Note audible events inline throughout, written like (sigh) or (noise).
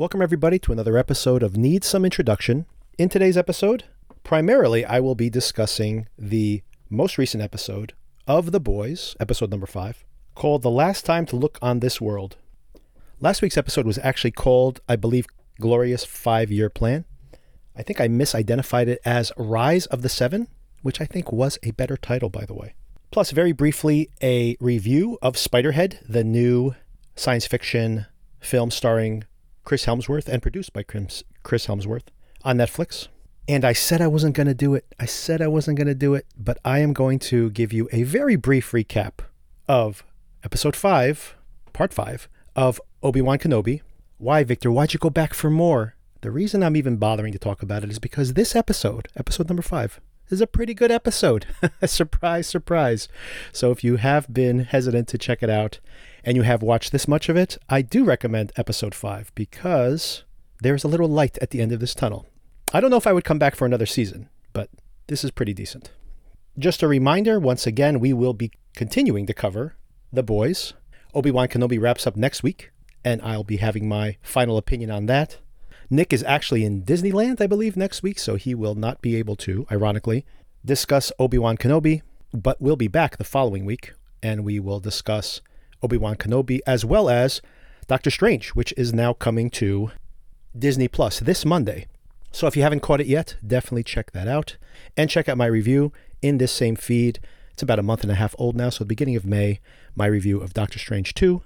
Welcome, everybody, to another episode of Need Some Introduction. In today's episode, primarily I will be discussing the most recent episode of The Boys, episode number five, called The Last Time to Look on This World. Last week's episode was actually called, I believe, Glorious Five Year Plan. I think I misidentified it as Rise of the Seven, which I think was a better title, by the way. Plus, very briefly, a review of Spiderhead, the new science fiction film starring Chris Hemsworth and produced by Chris Hemsworth on Netflix. And I said I wasn't going to do it. I said I wasn't going to do it, but I am going to give you a very brief recap of episode 5, part 5 of Obi-Wan Kenobi. Why, Victor? Why'd you go back for more? The reason I'm even bothering to talk about it is because this episode, episode number 5, is a pretty good episode. (laughs) surprise, surprise. So if you have been hesitant to check it out and you have watched this much of it, I do recommend episode 5 because there's a little light at the end of this tunnel. I don't know if I would come back for another season, but this is pretty decent. Just a reminder once again, we will be continuing to cover The Boys. Obi Wan Kenobi wraps up next week, and I'll be having my final opinion on that. Nick is actually in Disneyland, I believe, next week, so he will not be able to, ironically, discuss Obi Wan Kenobi, but we'll be back the following week, and we will discuss Obi Wan Kenobi as well as Doctor Strange, which is now coming to Disney Plus this Monday. So if you haven't caught it yet, definitely check that out. And check out my review in this same feed. It's about a month and a half old now, so the beginning of May, my review of Doctor Strange 2,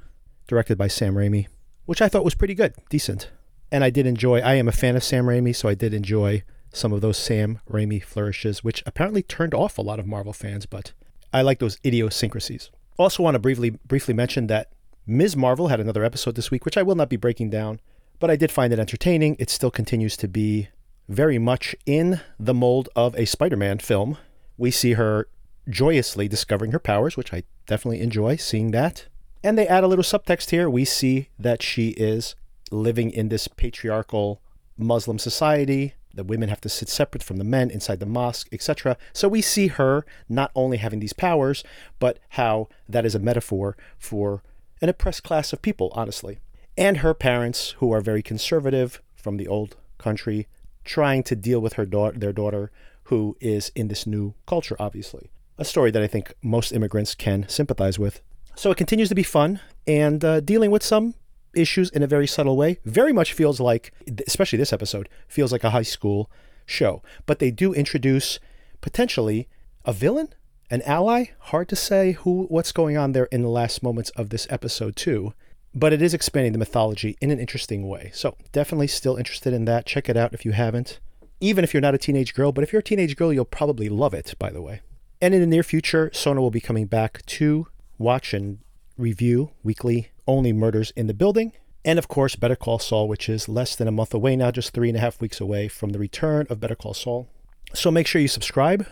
directed by Sam Raimi, which I thought was pretty good, decent. And I did enjoy, I am a fan of Sam Raimi, so I did enjoy some of those Sam Raimi flourishes, which apparently turned off a lot of Marvel fans, but I like those idiosyncrasies. Also want to briefly briefly mention that Ms. Marvel had another episode this week, which I will not be breaking down, but I did find it entertaining. It still continues to be very much in the mold of a Spider-Man film. We see her joyously discovering her powers, which I definitely enjoy seeing that. And they add a little subtext here. We see that she is living in this patriarchal Muslim society. The women have to sit separate from the men inside the mosque, etc. So we see her not only having these powers, but how that is a metaphor for an oppressed class of people, honestly. And her parents, who are very conservative from the old country, trying to deal with her daughter, their daughter, who is in this new culture, obviously. A story that I think most immigrants can sympathize with. So it continues to be fun and uh, dealing with some issues in a very subtle way. Very much feels like, especially this episode, feels like a high school show. But they do introduce potentially a villain, an ally. Hard to say who, what's going on there in the last moments of this episode too. But it is expanding the mythology in an interesting way. So definitely still interested in that. Check it out if you haven't. Even if you're not a teenage girl, but if you're a teenage girl, you'll probably love it. By the way. And in the near future, Sona will be coming back to watch and review weekly only Murders in the Building. And of course, Better Call Saul, which is less than a month away now, just three and a half weeks away from the return of Better Call Saul. So make sure you subscribe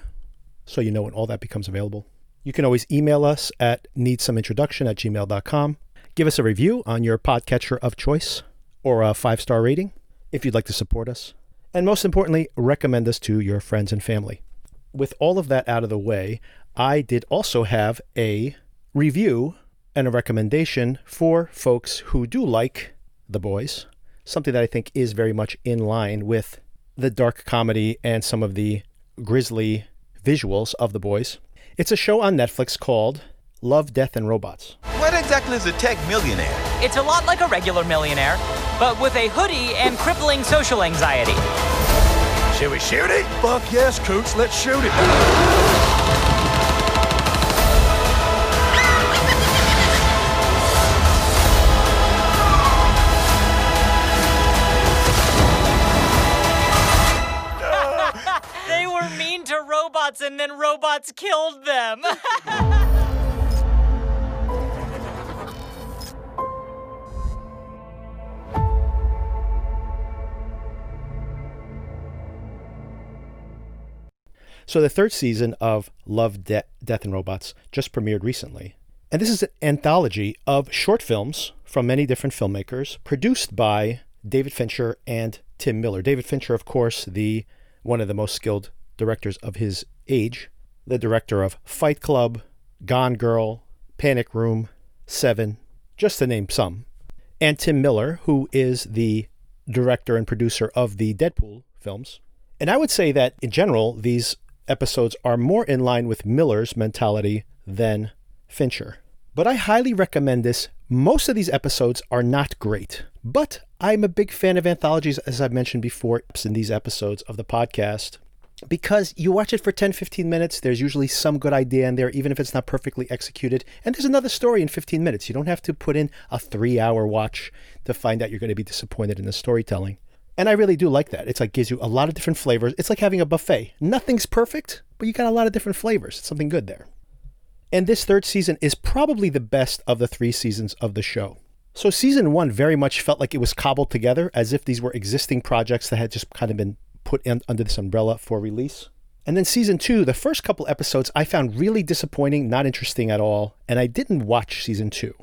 so you know when all that becomes available. You can always email us at needsomeintroduction at gmail.com. Give us a review on your podcatcher of choice or a five star rating if you'd like to support us. And most importantly, recommend us to your friends and family. With all of that out of the way, I did also have a review and a recommendation for folks who do like The Boys, something that I think is very much in line with the dark comedy and some of the grisly visuals of The Boys. It's a show on Netflix called Love, Death, and Robots. What exactly is a tech millionaire? It's a lot like a regular millionaire, but with a hoodie and crippling social anxiety. Should we shoot it? Fuck yes, Coots, let's shoot it. Robots and then robots killed them. (laughs) So the third season of Love, De- Death, and Robots just premiered recently. And this is an anthology of short films from many different filmmakers produced by David Fincher and Tim Miller. David Fincher, of course, the one of the most skilled directors of his age, the director of Fight Club, Gone Girl, Panic Room, Seven, just to name some. And Tim Miller, who is the director and producer of the Deadpool films. And I would say that in general, these episodes are more in line with Miller's mentality than Fincher. But I highly recommend this. Most of these episodes are not great, but I'm a big fan of anthologies, as I've mentioned before in these episodes of the podcast, because you watch it for 10, 15 minutes. There's usually some good idea in there, even if it's not perfectly executed. And there's another story in 15 minutes. You don't have to put in a three hour watch to find out you're going to be disappointed in the storytelling. And I really do like that. It's like gives you a lot of different flavors. It's like having a buffet. Nothing's perfect, but you got a lot of different flavors. It's something good there. And this third season is probably the best of the three seasons of the show. So season one very much felt like it was cobbled together as if these were existing projects that had just kind of been put in, under this umbrella for release. And then season two, the first couple episodes I found really disappointing, not interesting at all, and I didn't watch season two.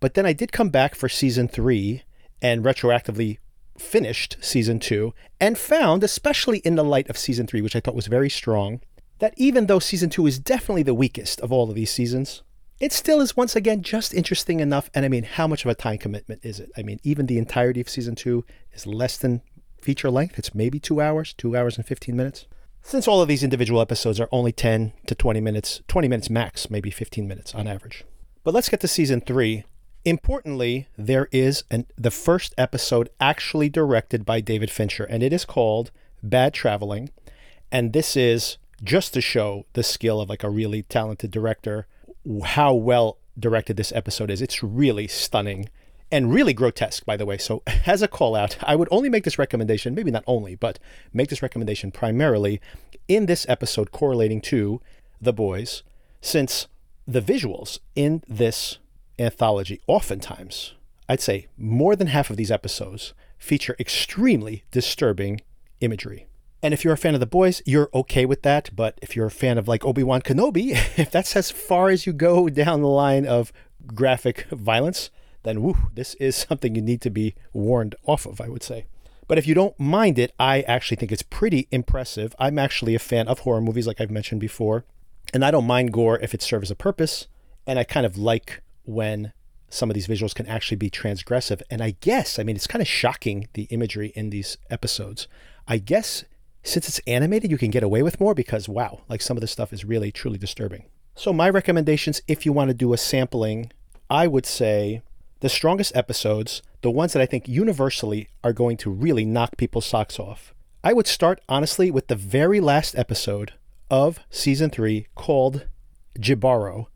But then I did come back for season three and retroactively finished season two and found, especially in the light of season three, which I thought was very strong, that even though season two is definitely the weakest of all of these seasons, it still is once again just interesting enough. And I mean, how much of a time commitment is it? I mean, even the entirety of season two is less than feature length. It's maybe two hours, two hours and 15 minutes. Since all of these individual episodes are only 10 to 20 minutes, 20 minutes max, maybe 15 minutes on average. But let's get to season three. Importantly, there is an, the first episode actually directed by David Fincher, and it is called Bad Traveling. And this is just to show the skill of like a really talented director, how well directed this episode is. It's really stunning and really grotesque, by the way. So, (laughs) as a call out, I would only make this recommendation, maybe not only, but make this recommendation primarily in this episode correlating to The Boys, since the visuals in this anthology, oftentimes, I'd say more than half of these episodes feature extremely disturbing imagery. And if you're a fan of the boys, you're okay with that. But if you're a fan of like Obi Wan Kenobi, (laughs) if that's as far as you go down the line of graphic violence, then woo, this is (laughs) something you need to be warned off of, I would say. But if you don't mind it, I actually think it's pretty impressive. I'm actually a fan of horror movies, like I've mentioned before. And I don't mind gore if it serves a purpose. And I kind of like when some of these visuals can actually be transgressive. And I guess, I mean, it's kind of shocking the imagery in these episodes. I guess since it's animated, you can get away with more because, wow, like some of this stuff is really, truly disturbing. So, my recommendations, if you want to do a sampling, I would say the strongest episodes, the ones that I think universally are going to really knock people's socks off. I would start, honestly, with the very last episode of season three called Jibaro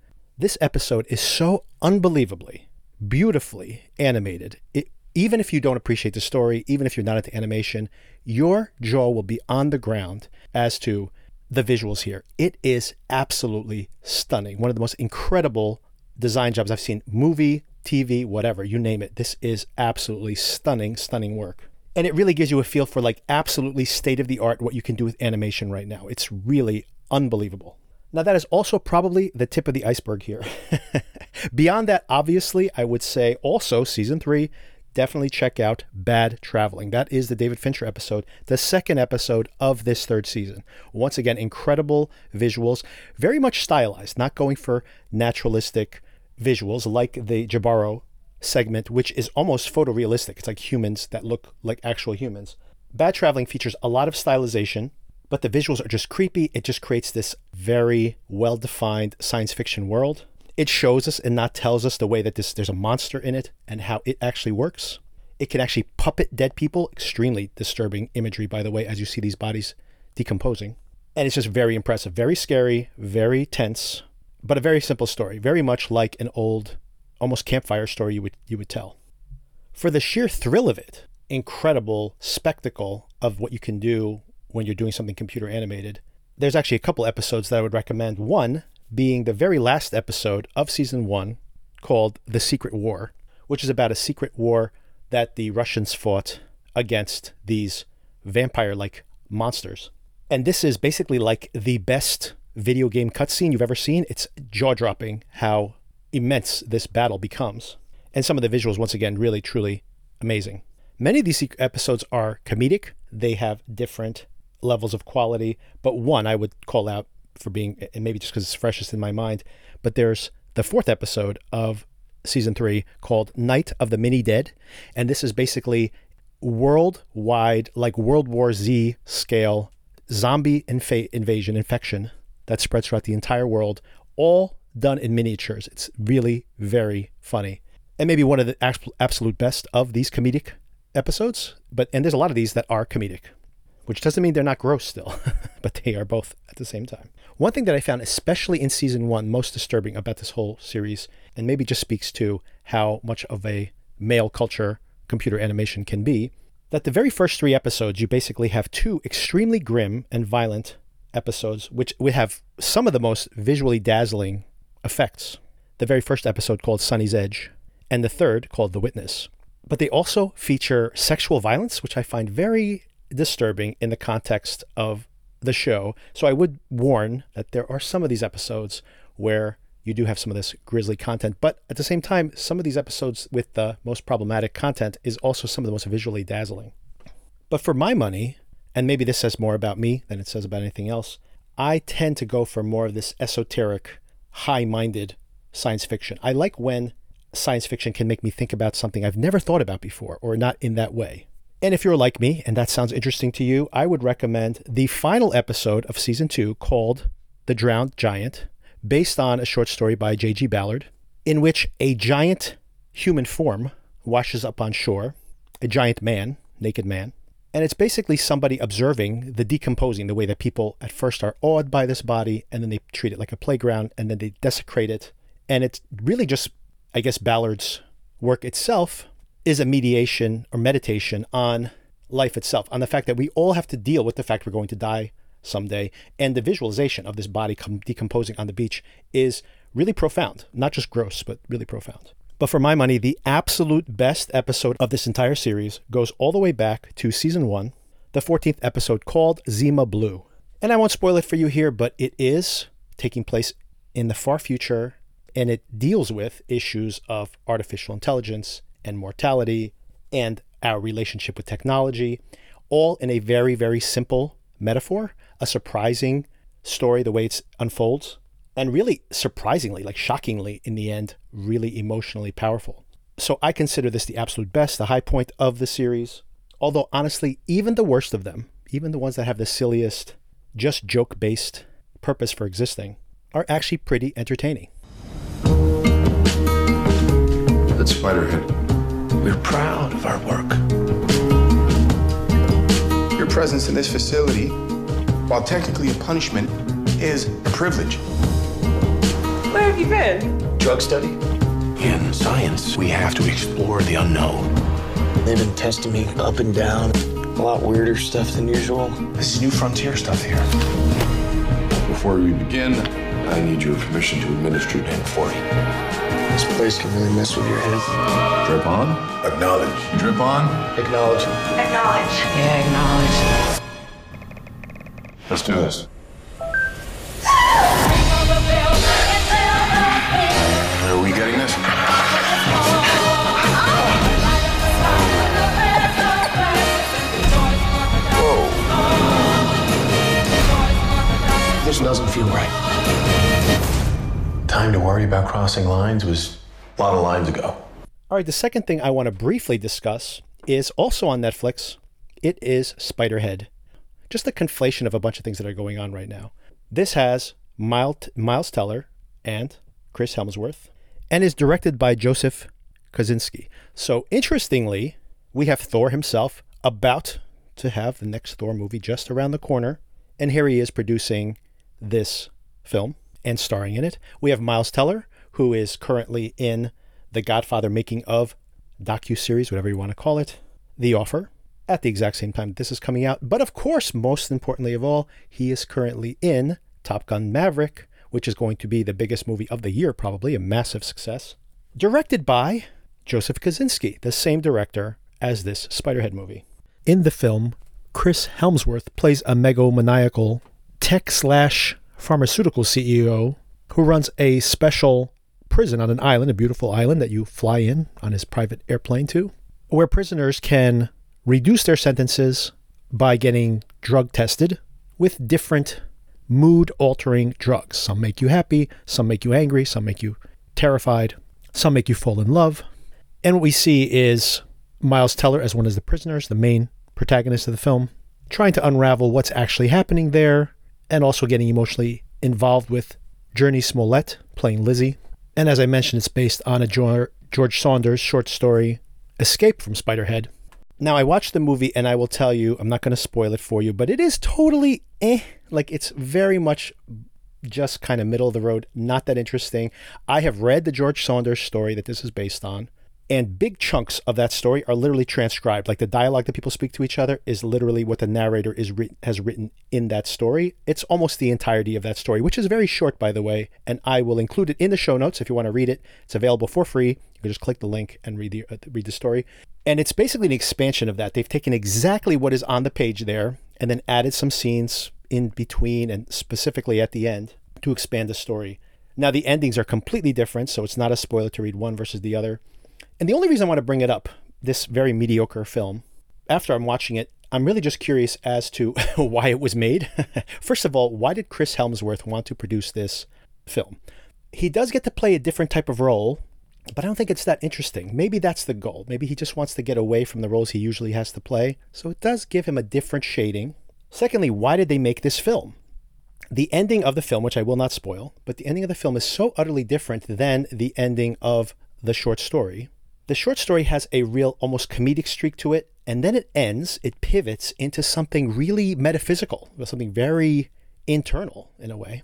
this episode is so unbelievably, beautifully animated. It, even if you don't appreciate the story, even if you're not into animation, your jaw will be on the ground as to the visuals here. It is absolutely stunning. One of the most incredible design jobs I've seen, movie, TV, whatever, you name it. This is absolutely stunning, stunning work. And it really gives you a feel for like absolutely state of the art what you can do with animation right now. It's really unbelievable. Now, that is also probably the tip of the iceberg here. (laughs) Beyond that, obviously, I would say also season three, definitely check out Bad Traveling. That is the David Fincher episode, the second episode of this third season. Once again, incredible visuals, very much stylized, not going for naturalistic visuals like the Jibaro segment, which is almost photorealistic. It's like humans that look like actual humans. Bad Traveling features a lot of stylization, but the visuals are just creepy. It just creates this very well defined science fiction world. It shows us and not tells us the way that this there's a monster in it and how it actually works. It can actually puppet dead people. Extremely disturbing imagery, by the way, as you see these bodies decomposing. And it's just very impressive, very scary, very tense, but a very simple story, very much like an old, almost campfire story you would you would tell. For the sheer thrill of it, incredible spectacle of what you can do when you're doing something computer animated. There's actually a couple episodes that I would recommend. One being the very last episode of season one called The Secret War, which is about a secret war that the Russians fought against these vampire like monsters. And this is basically like the best video game cutscene you've ever seen. It's jaw dropping how immense this battle becomes. And some of the visuals, once again, really, truly amazing. Many of these episodes are comedic, they have different levels of quality, but one I would call out for being, and maybe just because it's freshest in my mind, but there's the fourth episode of season three called Night of the Mini Dead. And this is basically worldwide, like World War Z scale zombie invasion infection that spreads throughout the entire world, all done in miniatures. It's really very funny. And maybe one of the absolute best of these comedic episodes. But and there's a lot of these that are comedic, which doesn't mean they're not gross still, (laughs) but they are both at the same time. One thing that I found, especially in season one, most disturbing about this whole series, and maybe just speaks to how much of a male culture computer animation can be, that the very first three episodes, you basically have two extremely grim and violent episodes, which would have some of the most visually dazzling effects. The very first episode called Sunny's Edge, and the third called The Witness. But they also feature sexual violence, which I find very disturbing in the context of the show. So I would warn that there are some of these episodes where you do have some of this grisly content, but at the same time, some of these episodes with the most problematic content is also some of the most visually dazzling. But for my money, and maybe this says more about me than it says about anything else, I tend to go for more of this esoteric, high minded science fiction. I like when science fiction can make me think about something I've never thought about before or not in that way. And if you're like me and that sounds interesting to you, I would recommend the final episode of season two called The Drowned Giant, based on a short story by J.G. Ballard, in which a giant human form washes up on shore, a giant man, naked man. And it's basically somebody observing the decomposing, the way that people at first are awed by this body and then they treat it like a playground and then they desecrate it. And it's really just, I guess, Ballard's work itself is a mediation or meditation on life itself, on the fact that we all have to deal with the fact we're going to die someday. And the visualization of this body decomposing on the beach is really profound, not just gross, but really profound. But for my money, the absolute best episode of this entire series goes all the way back to season one, the 14th episode called Zima Blue. And I won't spoil it for you here, but it is taking place in the far future and it deals with issues of artificial intelligence and mortality and our relationship with technology, all in a very, very simple metaphor, a surprising story, the way it unfolds, and really surprisingly, like shockingly in the end, really emotionally powerful. So I consider this the absolute best, the high point of the series. Although, honestly, even the worst of them, even the ones that have the silliest, just joke based purpose for existing, are actually pretty entertaining. That's Spiderhead. We're proud of our work. Your presence in this facility, while technically a punishment, is a privilege. Where have you been? Drug study. In science, we have to explore the unknown. They've been testing me up and down. A lot weirder stuff than usual. This is new frontier stuff here. Before we begin, I need your permission to administer Pen 40. This place can really mess with your head. Drip on. Acknowledge. Drip on. Acknowledge. Acknowledge. Yeah, acknowledge. Let's do this. Are we getting this? Whoa. This doesn't feel right time to worry about crossing lines was a lot of lines ago. All right, the second thing I want to briefly discuss is also on Netflix. It is Spiderhead. Just the conflation of a bunch of things that are going on right now. This has Miles Teller and Chris Hemsworth and is directed by Joseph Kosinski. So, interestingly, we have Thor himself about to have the next Thor movie just around the corner. And here he is producing this film and starring in it. We have Miles Teller, who is currently in the Godfather making of docu series, whatever you want to call it, The Offer, at the exact same time this is coming out. But of course, most importantly of all, he is currently in Top Gun Maverick, which is going to be the biggest movie of the year, probably a massive success. Directed by Joseph Kosinski, the same director as this Spiderhead movie. In the film, Chris Hemsworth plays a megalomaniacal tech slash pharmaceutical CEO who runs a special prison on an island, a beautiful island that you fly in on his private airplane to, where prisoners can reduce their sentences by getting drug tested with different mood altering drugs. Some make you happy, some make you angry, some make you terrified, some make you fall in love. And what we see is Miles Teller as one of the prisoners, the main protagonist of the film, trying to unravel what's actually happening there, and also getting emotionally involved with Jurnee Smollett playing Lizzie. And as I mentioned, it's based on a George Saunders short story, Escape from Spiderhead. Now, I watched the movie and I will tell you, I'm not going to spoil it for you, but it is totally eh. Like, it's very much just kind of middle of the road, not that interesting. I have read the George Saunders story that this is based on, and big chunks of that story are literally transcribed. Like the dialogue that people speak to each other is literally what the narrator is written, has written in that story. It's almost the entirety of that story, which is very short, by the way, and I will include it in the show notes if you want to read it. It's available for free. You can just click the link and read the uh, read the story. And it's basically an expansion of that. They've taken exactly what is on the page there and then added some scenes in between and specifically at the end to expand the story. Now, the endings are completely different, so it's not a spoiler to read one versus the other. And the only reason I want to bring it up, this very mediocre film, after I'm watching it, I'm really just curious as to (laughs) why it was made. (laughs) First of all, why did Chris Hemsworth want to produce this film? He does get to play a different type of role, but I don't think it's that interesting. Maybe that's the goal. Maybe he just wants to get away from the roles he usually has to play. So it does give him a different shading. Secondly, why did they make this film? The ending of the film, which I will not spoil, but the ending of the film is so utterly different than the ending of the short story. The short story has a real, almost comedic streak to it, and then it ends, it pivots into something really metaphysical, something very internal in a way.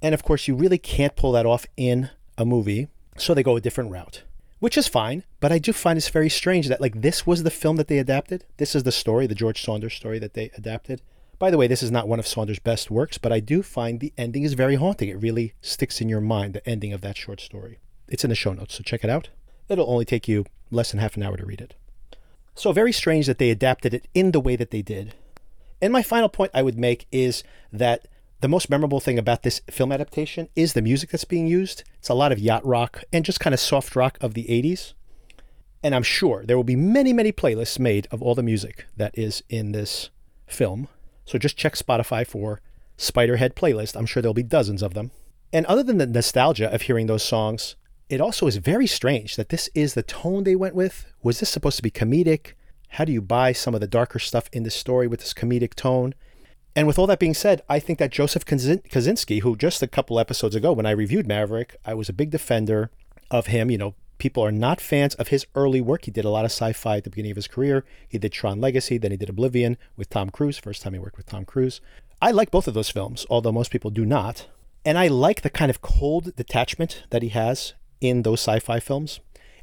And of course, you really can't pull that off in a movie, so they go a different route, which is fine. But I do find it's very strange that, like, this was the film that they adapted. This is the story, the George Saunders story that they adapted. By the way, this is not one of Saunders' best works, but I do find the ending is very haunting. It really sticks in your mind, the ending of that short story. It's in the show notes, so check it out. It'll only take you less than half an hour to read it. So, very strange that they adapted it in the way that they did. And my final point I would make is that the most memorable thing about this film adaptation is the music that's being used. It's a lot of yacht rock and just kind of soft rock of the 80s. And I'm sure there will be many, many playlists made of all the music that is in this film. So just check Spotify for Spiderhead playlist. I'm sure there'll be dozens of them. And other than the nostalgia of hearing those songs, it also is very strange that this is the tone they went with. Was this supposed to be comedic? How do you buy some of the darker stuff in this story with this comedic tone? And with all that being said, I think that Joseph Kosinski, who just a couple episodes ago when I reviewed Maverick, I was a big defender of him. You know, people are not fans of his early work. He did a lot of sci-fi at the beginning of his career. He did Tron Legacy, then he did Oblivion with Tom Cruise, first time he worked with Tom Cruise. I like both of those films, although most people do not. And I like the kind of cold detachment that he has in those sci-fi films.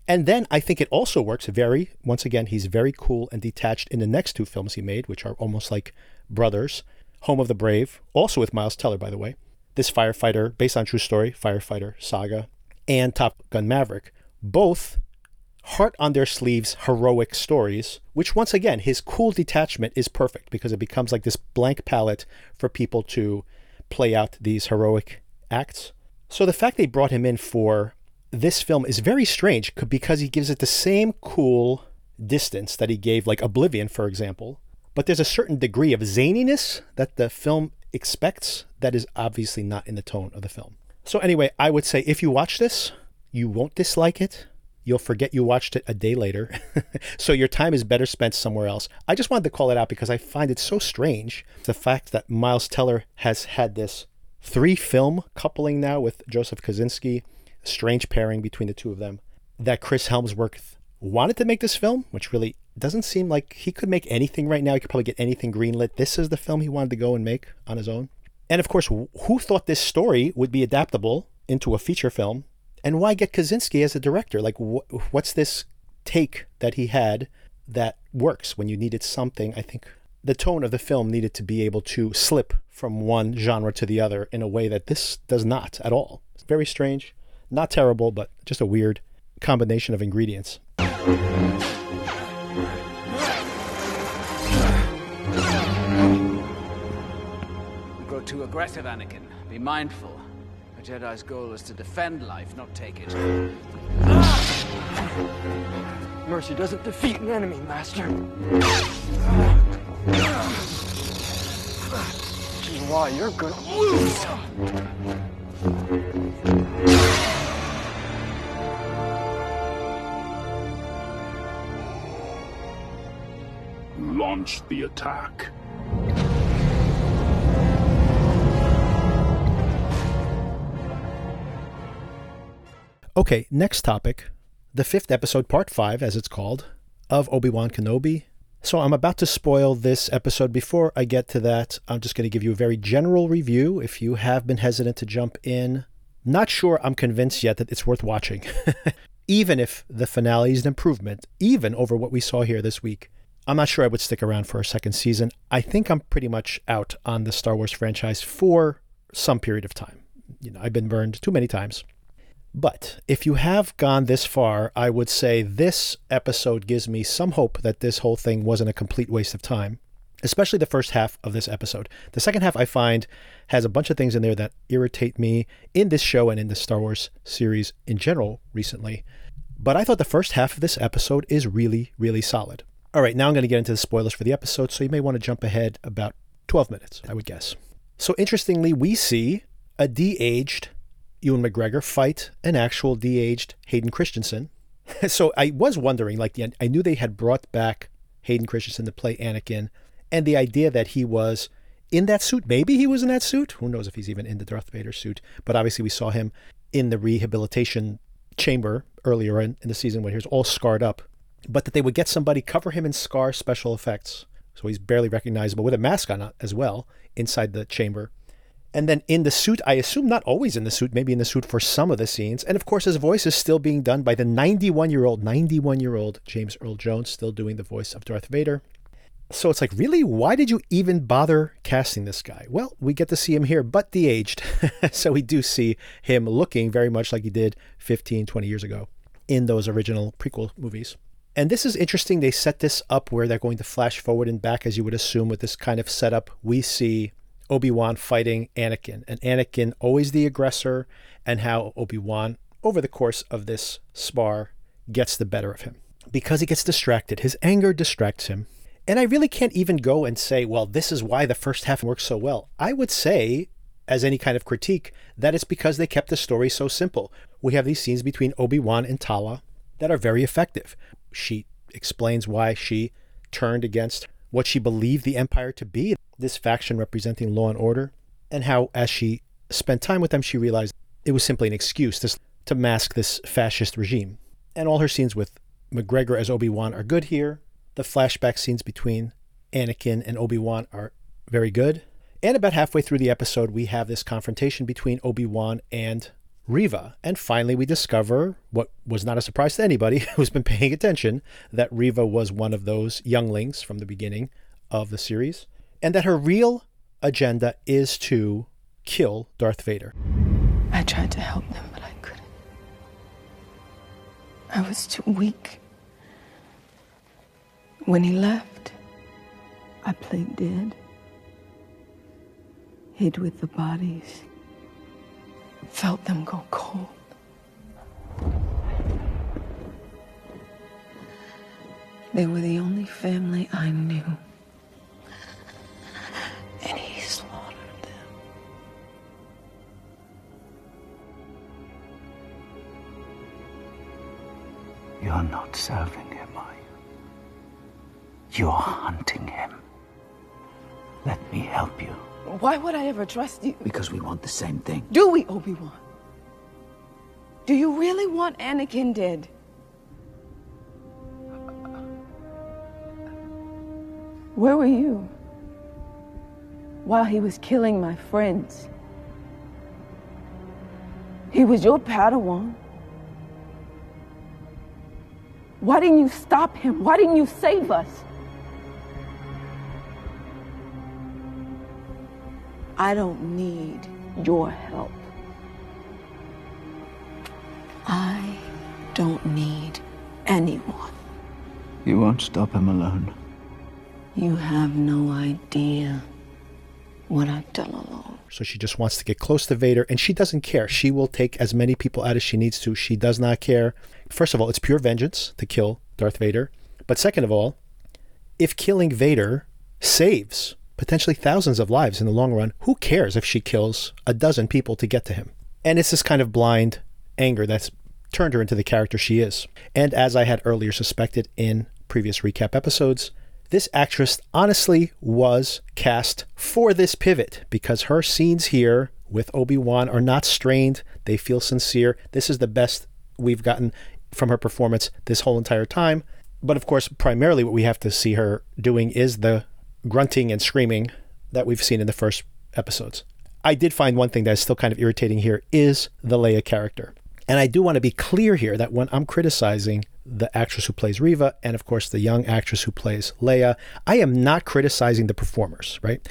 And then I think it also works very, once again, he's very cool and detached in the next two films he made, which are almost like brothers. Home of the Brave, also with Miles Teller, by the way. This firefighter, based on true story, firefighter saga, and Top Gun Maverick both heart on their sleeves heroic stories, which once again, his cool detachment is perfect because it becomes like this blank palette for people to play out these heroic acts. So the fact they brought him in for this film is very strange because he gives it the same cool distance that he gave like Oblivion, for example. But there's a certain degree of zaniness that the film expects that is obviously not in the tone of the film. So anyway, I would say if you watch this, you won't dislike it. You'll forget you watched it a day later. (laughs) so your time is better spent somewhere else. I just wanted to call it out because I find it so strange the fact that Miles Teller has had this three film coupling now with Joseph Kosinski, strange pairing between the two of them, that Chris Hemsworth wanted to make this film, which really doesn't seem like he could make anything right now. He could probably get anything greenlit. This is the film he wanted to go and make on his own. And of course, who thought this story would be adaptable into a feature film and why get Kosinski as a director? Like, wh- what's this take that he had that works when you needed something? I think the tone of the film needed to be able to slip from one genre to the other in a way that this does not at all. It's very strange, not terrible, but just a weird combination of ingredients. Grow too aggressive, Anakin. Be mindful. A Jedi's goal is to defend life, not take it. Mercy doesn't defeat an enemy, Master. Which is why you're gonna lose. launch the attack. Okay, next topic. The fifth episode, part five, as it's called, of Obi Wan Kenobi. So I'm about to spoil this episode. Before I get to that, I'm just going to give you a very general review. If you have been hesitant to jump in, not sure I'm convinced yet that it's worth watching. (laughs) even if the finale is an improvement, even over what we saw here this week. I'm not sure I would stick around for a second season. I think I'm pretty much out on the Star Wars franchise for some period of time. You know, I've been burned too many times. But if you have gone this far, I would say this episode gives me some hope that this whole thing wasn't a complete waste of time, especially the first half of this episode. The second half, I find, has a bunch of things in there that irritate me in this show and in the Star Wars series in general recently. But I thought the first half of this episode is really, really solid. All right, now I'm going to get into the spoilers for the episode, so you may want to jump ahead about 12 minutes, I would guess. So, interestingly, we see a de aged Ewan McGregor fight an actual de-aged Hayden Christensen. (laughs) so I was wondering, like, I knew they had brought back Hayden Christensen to play Anakin, and the idea that he was in that suit. Maybe he was in that suit. Who knows if he's even in the Darth Vader suit? But obviously, we saw him in the rehabilitation chamber earlier in, in the season when he was all scarred up. But that they would get somebody cover him in scar special effects, so he's barely recognizable with a mask on uh, as well inside the chamber and then in the suit, I assume not always in the suit, maybe in the suit for some of the scenes. And of course, his voice is still being done by the 91 year old, 91 year old James Earl Jones, still doing the voice of Darth Vader. So it's like, really? Why did you even bother casting this guy? Well, we get to see him here, but de aged. (laughs) so we do see him looking very much like he did 15, 20 years ago in those original prequel movies. And this is interesting. They set this up where they're going to flash forward and back, as you would assume, with this kind of setup. We see Obi-Wan fighting Anakin and Anakin always the aggressor and how Obi-Wan over the course of this spar gets the better of him because he gets distracted. His anger distracts him. And I really can't even go and say, well, this is why the first half works so well. I would say, as any kind of critique, that it's because they kept the story so simple. We have these scenes between Obi Wan and Tala that are very effective. She explains why she turned against what she believed the Empire to be this faction representing law and order, and how, as she spent time with them, she realized it was simply an excuse to, to mask this fascist regime. And all her scenes with McGregor as Obi Wan are good here. The flashback scenes between Anakin and Obi Wan are very good. And about halfway through the episode, we have this confrontation between Obi Wan and Reva. And finally, we discover what was not a surprise to anybody (laughs) who's been paying attention that Reva was one of those younglings from the beginning of the series and that her real agenda is to kill Darth Vader. I tried to help them, but I couldn't. I was too weak. When he left, I played dead, hid with the bodies, felt them go cold. They were the only family I knew. You're not serving him, are you? You're hunting him. Let me help you. Why would I ever trust you? Because we want the same thing. Do we, Obi-Wan? Do you really want Anakin dead? Where were you? while he was killing my friends. He was your Padawan. Why didn't you stop him? Why didn't you save us? I don't need your help. I don't need anyone. You won't stop him alone. You have no idea what I've done alone. So she just wants to get close to Vader and she doesn't care. She will take as many people out as she needs to. She does not care. First of all, it's pure vengeance to kill Darth Vader. But second of all, if killing Vader saves potentially thousands of lives in the long run, who cares if she kills a dozen people to get to him? And it's this kind of blind anger that's turned her into the character she is. And as I had earlier suspected in previous recap episodes, this actress honestly was cast for this pivot because her scenes here with Obi-Wan are not strained. They feel sincere. This is the best we've gotten from her performance this whole entire time. But of course, primarily what we have to see her doing is the grunting and screaming that we've seen in the first episodes. I did find one thing that's still kind of irritating here is the Leia character. And I do want to be clear here that when I'm criticizing the actress who plays Reva and, of course, the young actress who plays Leia, I am not criticizing the performers, right?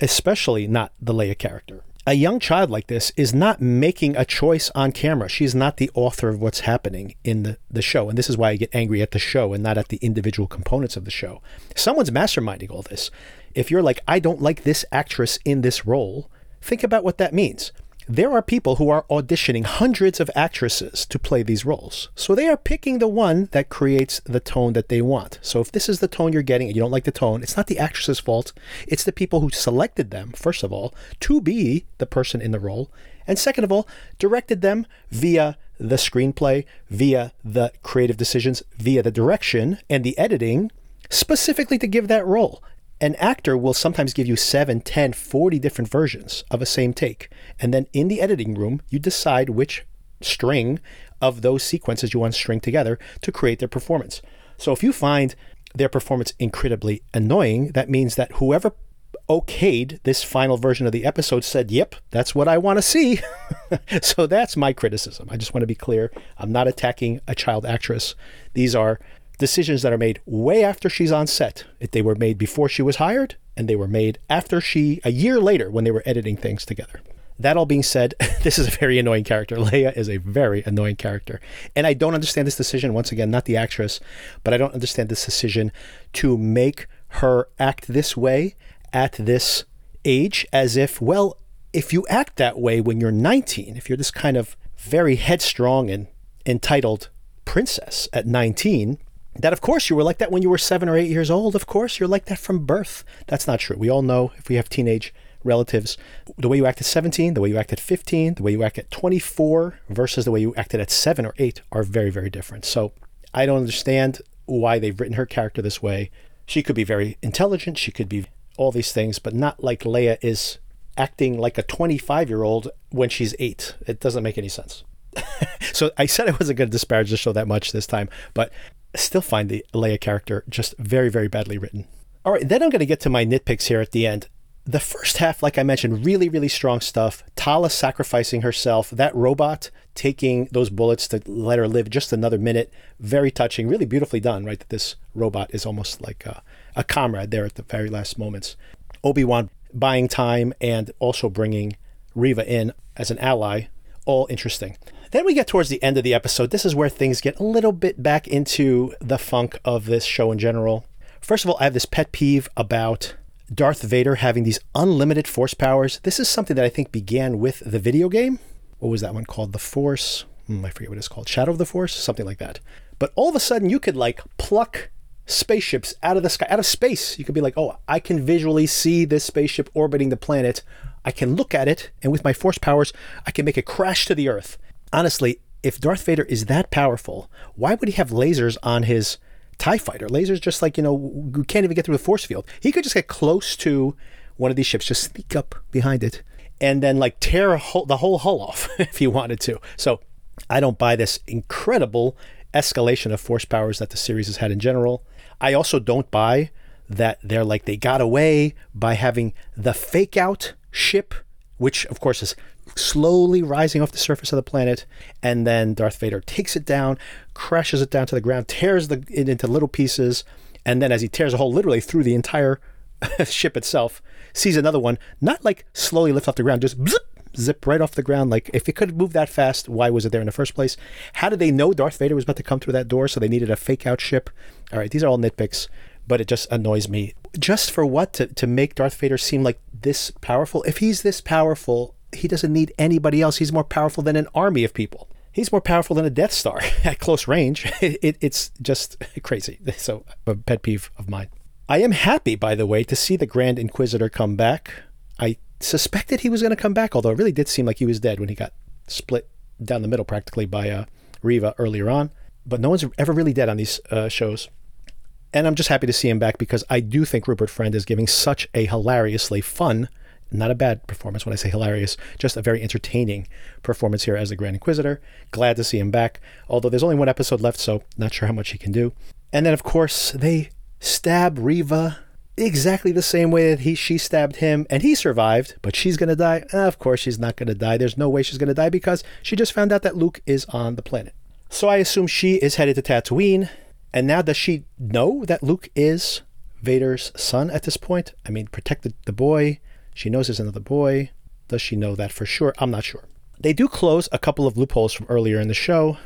Especially not the Leia character. A young child like this is not making a choice on camera. She's not the author of what's happening in the, the show. And this is why I get angry at the show and not at the individual components of the show. Someone's masterminding all this. If you're like, I don't like this actress in this role, think about what that means there are people who are auditioning hundreds of actresses to play these roles. So they are picking the one that creates the tone that they want. So if this is the tone you're getting and you don't like the tone, it's not the actress's fault. It's the people who selected them, first of all, to be the person in the role. And second of all, directed them via the screenplay, via the creative decisions, via the direction and the editing, specifically to give that role an actor will sometimes give you 7, 10, 40 different versions of a same take. And then in the editing room, you decide which string of those sequences you want to string together to create their performance. So if you find their performance incredibly annoying, that means that whoever okayed this final version of the episode said, Yep, that's what I want to see. (laughs) so that's my criticism. I just want to be clear. I'm not attacking a child actress. These are decisions that are made way after she's on set. If They were made before she was hired, and they were made after she, a year later, when they were editing things together. That all being said, (laughs) this is a very annoying character. Leia is a very annoying character. And I don't understand this decision, once again, not the actress, but I don't understand this decision to make her act this way at this age as if, well, if you act that way when you're 19, if you're this kind of very headstrong and entitled princess at 19, that of course you were like that when you were seven or eight years old. Of course you're like that from birth. That's not true. We all know if we have teenage relatives, the way you act at 17, the way you act at 15, the way you act at 24 versus the way you acted at seven or eight are very, very different. So I don't understand why they've written her character this way. She could be very intelligent. She could be all these things, but not like Leia is acting like a 25 year old when she's eight. It doesn't make any sense. (laughs) so I said I wasn't going to disparage the show that much this time, but still find the Leia character just very, very badly written. All right, then I'm going to get to my nitpicks here at the end. The first half, like I mentioned, really, really strong stuff. Tala sacrificing herself, that robot taking those bullets to let her live just another minute. Very touching, really beautifully done, right? That this robot is almost like a, a comrade there at the very last moments. Obi Wan buying time and also bringing Reva in as an ally, all interesting. Then we get towards the end of the episode. This is where things get a little bit back into the funk of this show in general. First of all, I have this pet peeve about Darth Vader having these unlimited force powers. This is something that I think began with the video game. What was that one called? The Force? Hmm, I forget what it's called. Shadow of the Force? Something like that. But all of a sudden, you could like pluck spaceships out of the sky, out of space. You could be like, oh, I can visually see this spaceship orbiting the planet. I can look at it, and with my force powers, I can make it crash to the Earth honestly, if Darth Vader is that powerful, why would he have lasers on his TIE fighter? Lasers just like, you know, you can't even get through the force field. He could just get close to one of these ships, just sneak up behind it, and then like tear whole, the whole hull off (laughs) if he wanted to. So I don't buy this incredible escalation of force powers that the series has had in general. I also don't buy that they're like they got away by having the fake out ship, which of course is slowly rising off the surface of the planet, and then Darth Vader takes it down, crashes it down to the ground, tears the, it into little pieces, and then as he tears a hole literally through the entire (laughs) ship itself, sees another one, not like slowly lift off the ground, just zip, zip right off the ground. Like if it could move that fast, why was it there in the first place? How did they know Darth Vader was about to come through that door? So they needed a fake out ship. All right, these are all nitpicks, but it just annoys me. Just for what to to make Darth Vader seem like this powerful? If he's this powerful, he doesn't need anybody else. He's more powerful than an army of people. He's more powerful than a Death Star (laughs) at close range. (laughs) It, it, it's just (laughs) crazy. So, a pet peeve of mine. I am happy, by the way, to see the Grand Inquisitor come back. I suspected he was going to come back, although it really did seem like he was dead when he got split down the middle practically by uh, Reva earlier on. But no one's ever really dead on these uh, shows. And I'm just happy to see him back because I do think Rupert Friend is giving such a hilariously fun, not a bad performance when I say hilarious, just a very entertaining performance here as the Grand Inquisitor. Glad to see him back, although there's only one episode left, so not sure how much he can do. And then, of course, they stab Reva exactly the same way that he she stabbed him and he survived, but she's going to die. Uh, of course she's not going to die. There's no way she's going to die because she just found out that Luke is on the planet. So I assume she is headed to Tatooine. And now does she know that Luke is Vader's son at this point? I mean, protected the boy. She knows there's another boy. Does she know that for sure? I'm not sure. They do close a couple of loopholes from earlier in the show.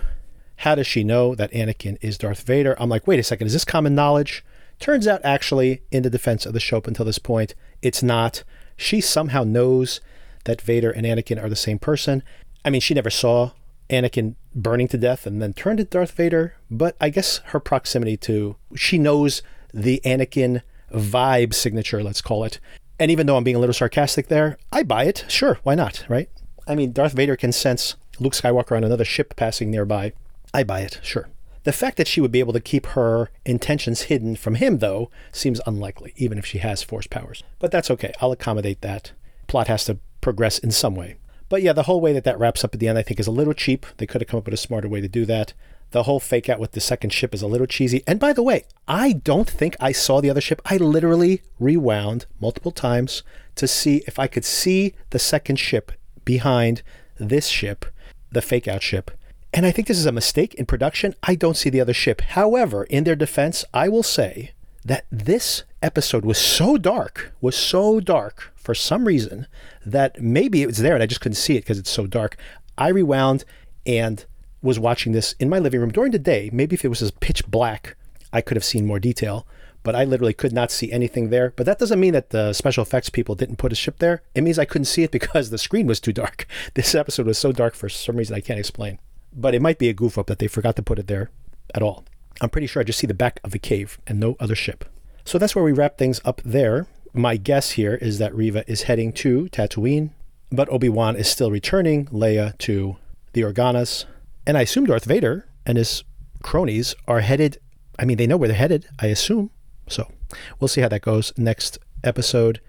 How does she know that Anakin is Darth Vader? I'm like, wait a second, is this common knowledge? Turns out, actually, in the defense of the show up until this point, it's not. She somehow knows that Vader and Anakin are the same person. I mean, she never saw Anakin burning to death and then turned to Darth Vader, but I guess her proximity to, she knows the Anakin vibe signature, let's call it. And even though I'm being a little sarcastic there, I buy it. Sure, why not, right? I mean, Darth Vader can sense Luke Skywalker on another ship passing nearby. I buy it, sure. The fact that she would be able to keep her intentions hidden from him, though, seems unlikely, even if she has force powers. But that's okay. I'll accommodate that. Plot has to progress in some way. But yeah, the whole way that that wraps up at the end, I think, is a little cheap. They could have come up with a smarter way to do that. The whole fake out with the second ship is a little cheesy. And by the way, I don't think I saw the other ship. I literally rewound multiple times to see if I could see the second ship behind this ship, the fake out ship. And I think this is a mistake in production. I don't see the other ship. However, in their defense, I will say that this episode was so dark, was so dark for some reason that maybe it was there and I just couldn't see it because it's so dark. I rewound and was watching this in my living room during the day. Maybe if it was as pitch black, I could have seen more detail, but I literally could not see anything there. But that doesn't mean that the special effects people didn't put a ship there. It means I couldn't see it (laughs) because the screen was too dark. (laughs) This episode was so dark for some reason I can't explain but it might be a goof up that they forgot to put it there at all. I'm pretty sure I just see the back of the cave and no other ship. So that's where we wrap things up there. My guess here is that Reva is heading to Tatooine, but Obi-Wan is still returning Leia to the Organas. And I assume Darth Vader and his cronies are headed, I mean, they know where they're headed, I assume. So we'll see how that goes next episode.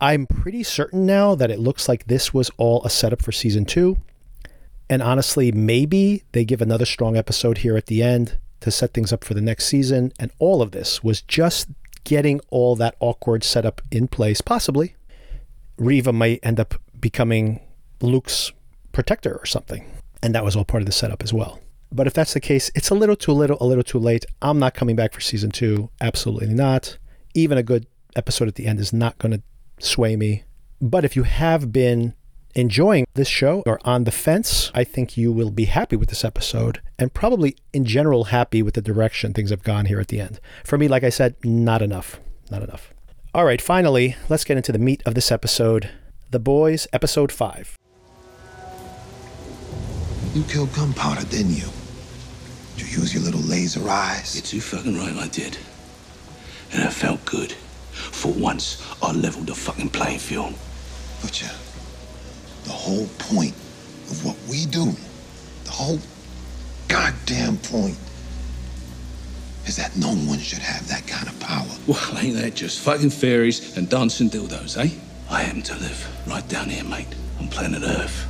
I'm pretty certain now that it looks like this was all a setup for season two. And honestly, maybe they give another strong episode here at the end to set things up for the next season. And all of this was just getting all that awkward setup in place. Possibly, Reva might end up becoming Luke's protector or something. And that was all part of the setup as well. But if that's the case, it's a little too little, a little too late. I'm not coming back for season two. Absolutely not. Even a good episode at the end is not going to sway me. But if you have been enjoying this show or on the fence, I think you will be happy with this episode and probably in general happy with the direction things have gone here at the end. For me, like I said, not enough. Not enough. All right, finally, let's get into the meat of this episode The Boys, Episode 5. You killed Gunpowder, didn't you? Did you use your little laser eyes? You're too fucking right, I did. And it felt good. For once, I leveled the fucking playing field. Butcher, the whole point of what we do, the whole goddamn point, is that no one should have that kind of power. Well, ain't that just fucking fairies and dancing dildos, eh? I happen to live right down here, mate, on planet Earth.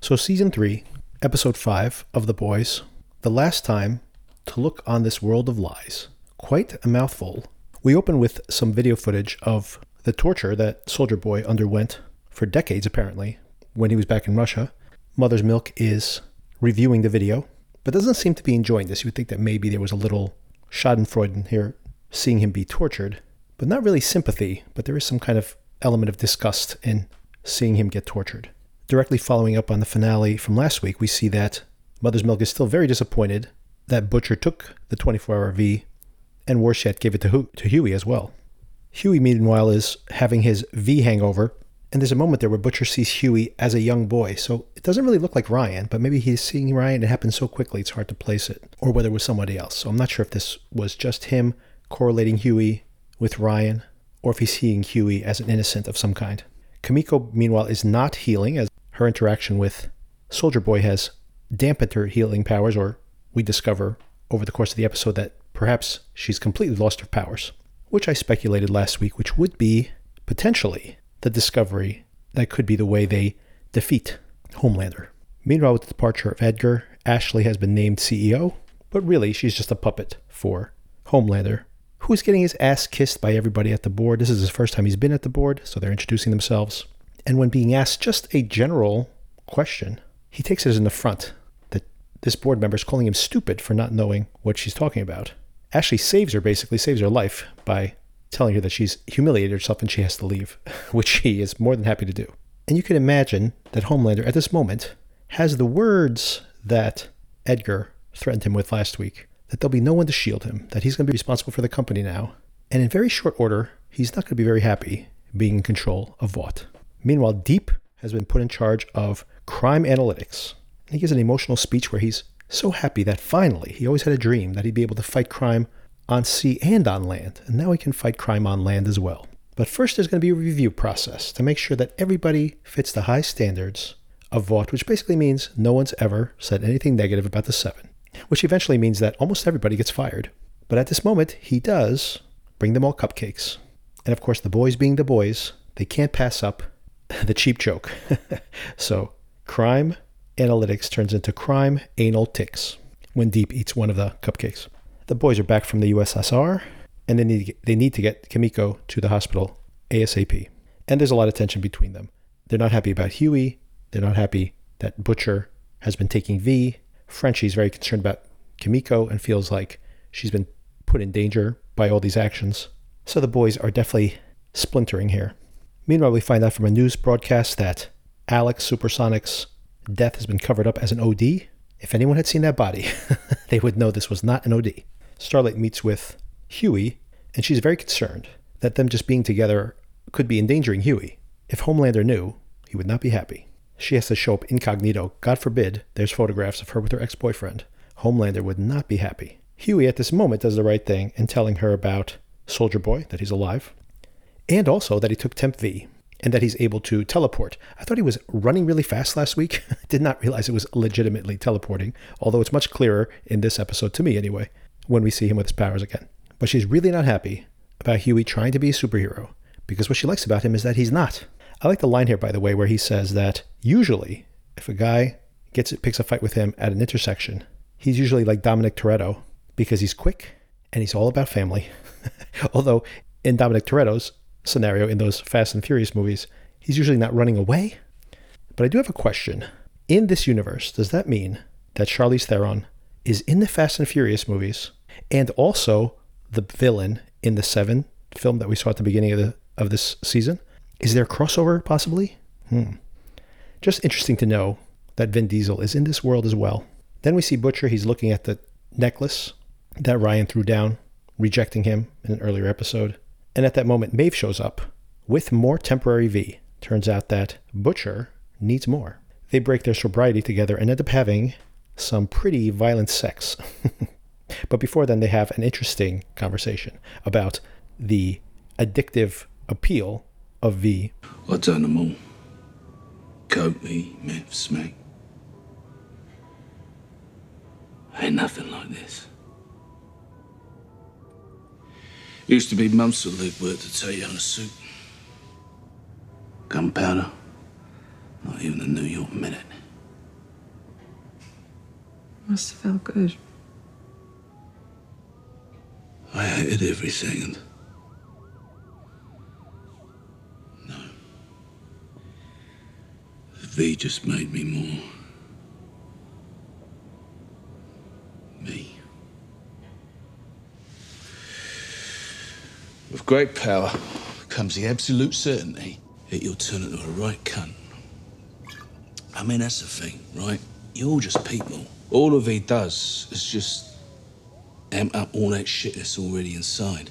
So, season three, episode five of The Boys, the last time to look on this world of lies. Quite a mouthful. We open with some video footage of the torture that Soldier Boy underwent for decades, apparently, when he was back in Russia. Mother's Milk is reviewing the video, but doesn't seem to be enjoying this. You would think that maybe there was a little Schadenfreude in here, seeing him be tortured, but not really sympathy, but there is some kind of element of disgust in seeing him get tortured. Directly following up on the finale from last week, we see that Mother's Milk is still very disappointed that Butcher took the 24 hour V and worse gave it to, to Huey as well. Huey, meanwhile, is having his V hangover, and there's a moment there where Butcher sees Huey as a young boy. So it doesn't really look like Ryan, but maybe he's seeing Ryan. It happened so quickly, it's hard to place it, or whether it was somebody else. So I'm not sure if this was just him correlating Huey with Ryan, or if he's seeing Huey as an innocent of some kind. Kimiko, meanwhile, is not healing, as her interaction with Soldier Boy has dampened her healing powers, or we discover over the course of the episode that perhaps she's completely lost her powers, which I speculated last week, which would be potentially the discovery that could be the way they defeat Homelander. Meanwhile, with the departure of Edgar, Ashley has been named CEO, but really she's just a puppet for Homelander, who's getting his ass kissed by everybody at the board. This is his first time he's been at the board, so they're introducing themselves. And when being asked just a general question, he takes it as in the front that this board member is calling him stupid for not knowing what she's talking about. Ashley saves her, basically, saves her life by telling her that she's humiliated herself and she has to leave, (laughs) which she is more than happy to do. And you can imagine that Homelander at this moment has the words that Edgar threatened him with last week that there'll be no one to shield him, that he's going to be responsible for the company now. And in very short order, he's not going to be very happy being in control of Vought. Meanwhile, Deep has been put in charge of crime analytics. He gives an emotional speech where he's so happy that finally he always had a dream that he'd be able to fight crime on sea and on land, and now he can fight crime on land as well. But first, there's going to be a review process to make sure that everybody fits the high standards of Vought, which basically means no one's ever said anything negative about the Seven, which eventually means that almost everybody gets fired. But at this moment, he does bring them all cupcakes. And of course, the boys being the boys, they can't pass up (laughs) the cheap joke. (laughs) so, crime analytics turns into crime anal ticks when Deep eats one of the cupcakes. The boys are back from the USSR, and they need to get, they need to get Kimiko to the hospital ASAP. And there's a lot of tension between them. They're not happy about Huey. They're not happy that Butcher has been taking V. Frenchie's very concerned about Kimiko and feels like she's been put in danger by all these actions. So the boys are definitely splintering here. Meanwhile, we find out from a news broadcast that Alex Supersonic's death has been covered up as an OD. If anyone had seen that body, (laughs) they would know this was not an OD. Starlight meets with Huey, and she's very concerned that them just being together could be endangering Huey. If Homelander knew, he would not be happy. She has to show up incognito. God forbid there's photographs of her with her ex boyfriend. Homelander would not be happy. Huey, at this moment, does the right thing in telling her about Soldier Boy, that he's alive, and also that he took Temp V and that he's able to teleport. I thought he was running really fast last week. (laughs) Did not realize it was legitimately teleporting, although it's much clearer in this episode, to me anyway, when we see him with his powers again. But she's really not happy about Huey trying to be a superhero because what she likes about him is that he's not. I like the line here, by the way, where he says that usually if a guy gets it, picks a fight with him at an intersection, he's usually like Dominic Toretto because he's quick and he's all about family. (laughs) Although in Dominic Toretto's scenario in those Fast and Furious movies, he's usually not running away. But I do have a question. In this universe, does that mean that Charlize Theron is in the Fast and Furious movies and also the villain in the Seven film that we saw at the beginning of the of this season? Is there a crossover possibly? Hmm. Just interesting to know that Vin Diesel is in this world as well. Then we see Butcher. He's looking at the necklace that Ryan threw down, rejecting him in an earlier episode. And at that moment, Maeve shows up with more temporary V. Turns out that Butcher needs more. They break their sobriety together and end up having some pretty violent sex. (laughs) but before then, they have an interesting conversation about the addictive appeal of V. I done them all. Coke, me, meth, smack. Ain't nothing like this. Used to be months of leg work to tell you on a suit. Gunpowder. Not even a New York minute. Must have felt good. I hated every second. No. The V just made me more. Me. With great power comes the absolute certainty that you'll turn into a right cunt. I mean, that's the thing, right? You're just people. All of he does is just amp up all that shit that's already inside.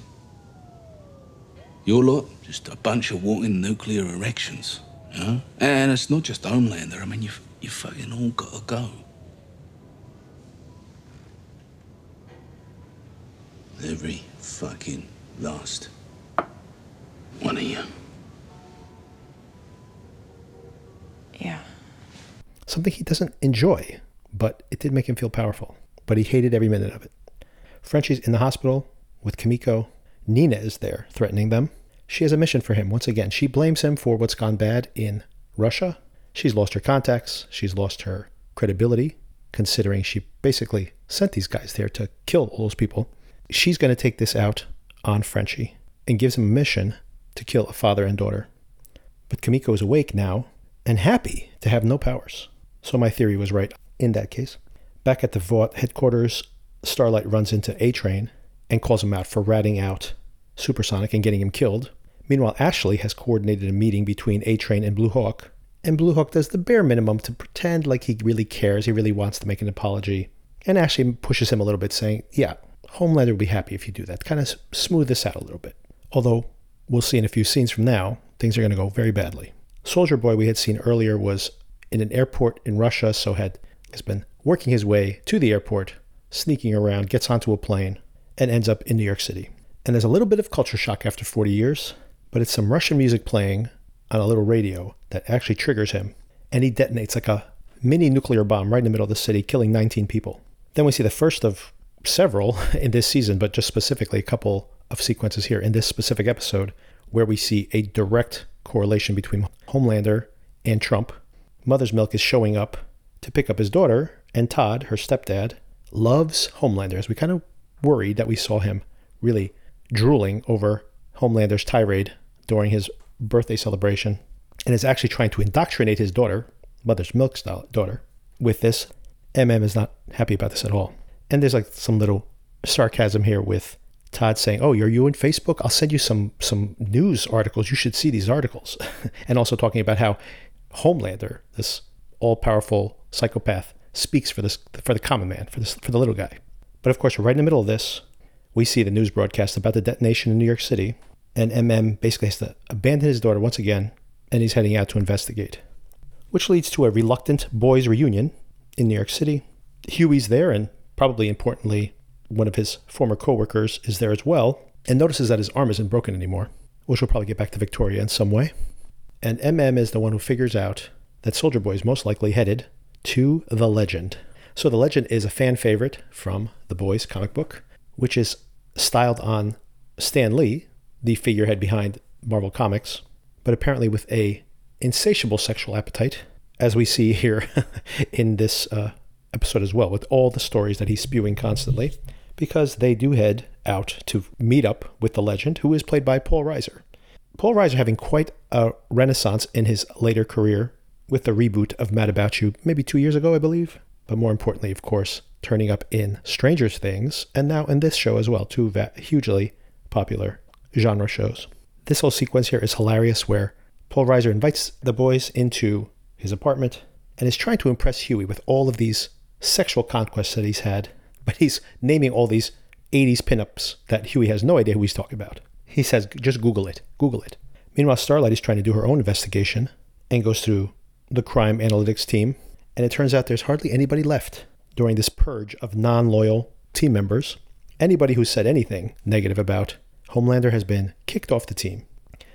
Your lot, just a bunch of walking nuclear erections, know? And it's not just Homelander. I mean, you you fucking all gotta go. Every fucking last one of you. Yeah. Something he doesn't enjoy, but it did make him feel powerful. But he hated every minute of it. Frenchie's in the hospital with Kimiko. Nina is there threatening them. She has a mission for him once again. She blames him for what's gone bad in Russia. She's lost her contacts. She's lost her credibility, considering she basically sent these guys there to kill all those people. She's going to take this out on Frenchie and gives him a mission to kill a father and daughter. But Kimiko is awake now and happy to have no powers. So my theory was right in that case. Back at the Vought headquarters, Starlight runs into A Train and calls him out for ratting out Supersonic and getting him killed. Meanwhile, Ashley has coordinated a meeting between A Train and Blue Hawk, and Blue Hawk does the bare minimum to pretend like he really cares, he really wants to make an apology. And Ashley pushes him a little bit, saying, Yeah, Homelander will be happy if you do that. Kind of smooth this out a little bit. Although, we'll see in a few scenes from now, things are going to go very badly. Soldier Boy, we had seen earlier, was in an airport in Russia, so had has been working his way to the airport, sneaking around, gets onto a plane, and ends up in New York City. And there's a little bit of culture shock after 40 years, but it's some Russian music playing on a little radio that actually triggers him, and he detonates like a mini nuclear bomb right in the middle of the city, killing 19 people. Then we see the first of several (laughs) in this season, but just specifically a couple of sequences here in this specific episode where we see a direct correlation between Homelander and Trump. Mother's Milk is showing up to pick up his daughter, and Todd, her stepdad, loves Homelander, as we kind of worried that we saw him really drooling over Homelander's tirade during his birthday celebration, and is actually trying to indoctrinate his daughter, Mother's Milk's daughter, with this. MM is not happy about this at all. And there's like some little sarcasm here with Todd saying, "Oh, you're you in Facebook? I'll send you some some news articles. You should see these articles." (laughs) and also talking about how Homelander, this all-powerful psychopath, speaks for this for the common man, for this for the little guy. But of course, right in the middle of this, we see the news broadcast about the detonation in New York City, and MM basically has to abandon his daughter once again, and he's heading out to investigate. Which leads to a reluctant boys' reunion in New York City. Huey's there, and probably importantly, one of his former coworkers is there as well, and notices that his arm isn't broken anymore, which will probably get back to Victoria in some way. And MM is the one who figures out that Soldier Boy is most likely headed to The Legend. So, The Legend is a fan favorite from the Boys comic book, which is styled on Stan Lee, the figurehead behind Marvel Comics, but apparently with a insatiable sexual appetite, as we see (laughs) here in this uh, episode as well, with all the stories that he's spewing constantly, because they do head out to meet up with the legend, who is played by Paul Reiser. Paul Reiser having quite a renaissance in his later career with the reboot of Mad About You, maybe two years ago, I believe. But more importantly, of course, turning up in Stranger Things, and now in this show as well, two hugely popular genre shows. This whole sequence here is hilarious where Paul Reiser invites the boys into his apartment and is trying to impress Huey with all of these sexual conquests that he's had, but he's naming all these 80s pinups that Huey has no idea who he's talking about. He says, just Google it, Google it. Meanwhile, Starlight is trying to do her own investigation and goes through the crime analytics team, and it turns out there's hardly anybody left during this purge of non loyal team members. Anybody who said anything negative about Homelander has been kicked off the team.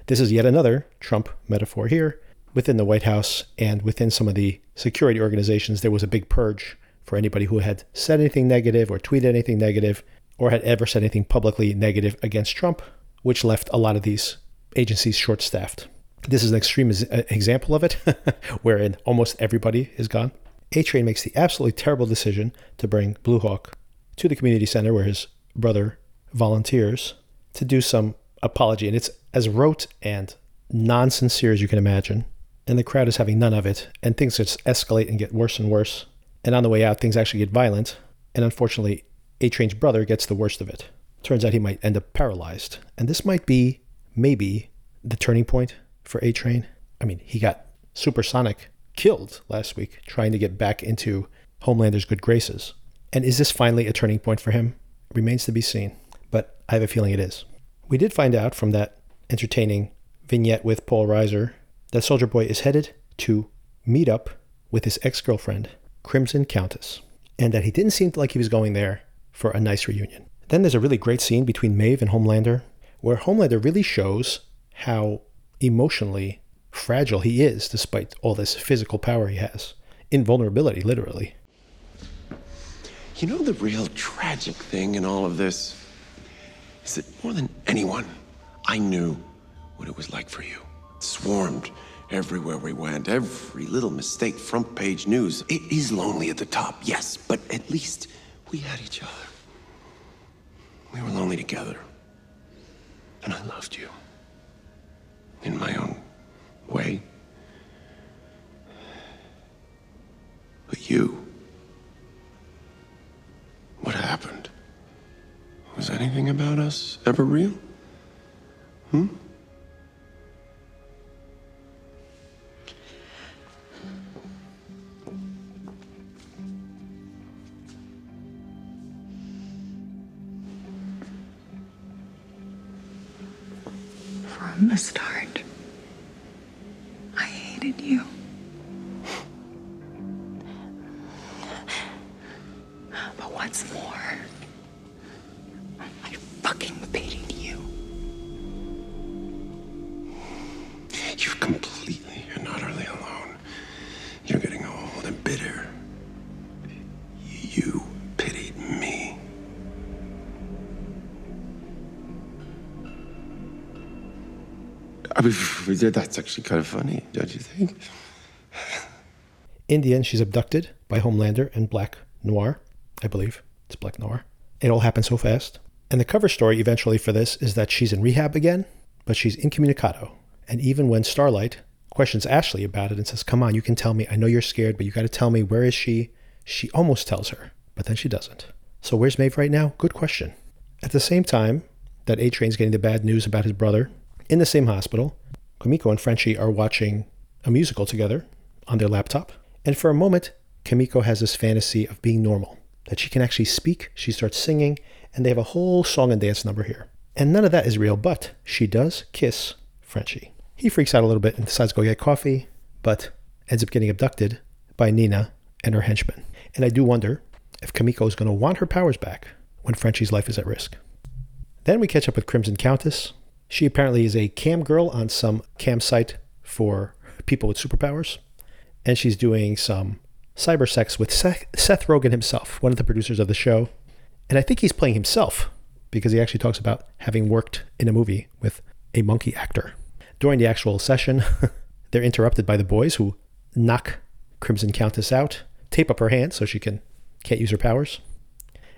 This is yet another Trump metaphor here. Within the White House and within some of the security organizations, there was a big purge for anybody who had said anything negative or tweeted anything negative or had ever said anything publicly negative against Trump, which left a lot of these agencies short staffed. This is an extreme uh, example of it, (laughs) wherein almost everybody is gone. A Train makes the absolutely terrible decision to bring Blue Hawk to the community center where his brother volunteers to do some apology. And it's as rote and non sincere as you can imagine. And the crowd is having none of it. And things just escalate and get worse and worse. And on the way out, things actually get violent. And unfortunately, A Train's brother gets the worst of it. Turns out he might end up paralyzed. And this might be, maybe, the turning point for A Train. I mean, he got supersonic killed last week trying to get back into Homelander's good graces. And is this finally a turning point for him? Remains to be seen, but I have a feeling it is. We did find out from that entertaining vignette with Paul Reiser that Soldier Boy is headed to meet up with his ex girlfriend, Crimson Countess, and that he didn't seem like he was going there for a nice reunion. Then there's a really great scene between Maeve and Homelander, where Homelander really shows how emotionally fragile he is despite all this physical power he has. Invulnerability, literally. You know the real tragic thing in all of this? Is that more than anyone, I knew what it was like for you. Swarmed everywhere we went, every little mistake, front page news. It is lonely at the top, yes, but at least we had each other. We were lonely together. And I loved you. In my own way. But you. What happened? Was anything about us ever real? Hmm? From the start, I hated you. But what's more, I fucking pitied you. You're completely I mean, (laughs) that's actually kind of funny, don't you think? In the end, she's abducted by Homelander and Black Noir, I believe. It's Black Noir. It all happened so fast. And the cover story eventually for this is that she's in rehab again, but she's incommunicado. And even when Starlight questions Ashley about it and says, Come on, you can tell me. I know you're scared, but you got to tell me, where is she? She almost tells her, but then she doesn't. So where's Maeve right now? Good question. At the same time that A Train's getting the bad news about his brother, in the same hospital, Kimiko and Frenchie are watching a musical together on their laptop. And for a moment, Kimiko has this fantasy of being normal, that she can actually speak, she starts singing, and they have a whole song and dance number here. And none of that is real, but she does kiss Frenchie. He freaks out a little bit and decides to go get coffee, but ends up getting abducted by Nina and her henchmen. And I do wonder if Kimiko is going to want her powers back when Frenchie's life is at risk. Then we catch up with Crimson Countess. She apparently is a cam girl on some campsite for people with superpowers. And she's doing some cyber sex with Seth, Seth Rogen himself, one of the producers of the show. And I think he's playing himself because he actually talks about having worked in a movie with a monkey actor. During the actual session, (laughs) they're interrupted by the boys who knock Crimson Countess out, tape up her hand so she can can't use her powers.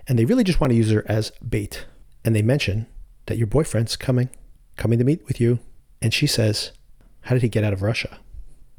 And they really just want to use her as bait. And they mention that your boyfriend's coming, coming to meet with you. And she says, How did he get out of Russia?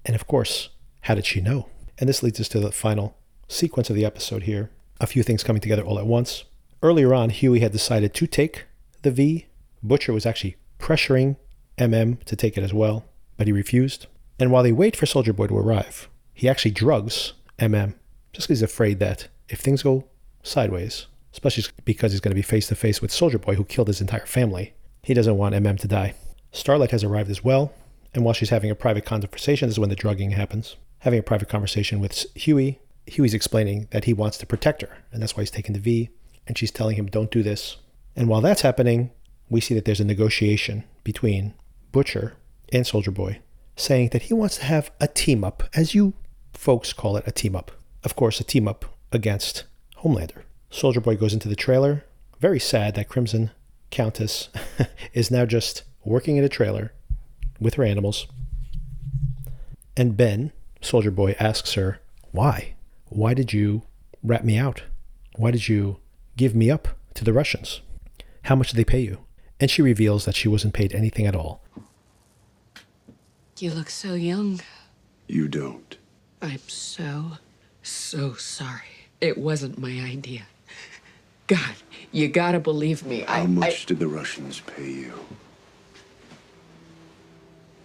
And of course, how did she know? And this leads us to the final sequence of the episode here. A few things coming together all at once. Earlier on, Huey had decided to take the V. Butcher was actually pressuring MM to take it as well, but he refused. And while they wait for Soldier Boy to arrive, he actually drugs MM just because he's afraid that if things go sideways, especially because he's going to be face to face with Soldier Boy who killed his entire family, he doesn't want MM to die. Starlight has arrived as well, and while she's having a private conversation, this is when the drugging happens. Having a private conversation with Huey, Huey's explaining that he wants to protect her, and that's why he's taking the V, and she's telling him, don't do this. And while that's happening, we see that there's a negotiation between Butcher and Soldier Boy, saying that he wants to have a team up, as you folks call it, a team up. Of course, a team up against Homelander. Soldier Boy goes into the trailer, very sad that Crimson Countess (laughs) is now just working in a trailer with her animals. And Ben, Soldier Boy, asks her, Why? Why did you rat me out? Why did you give me up to the Russians? How much did they pay you? And she reveals that she wasn't paid anything at all. You look so young. You don't. I'm so, so sorry. It wasn't my idea. God, you gotta believe me. How I, much I, did the Russians pay you?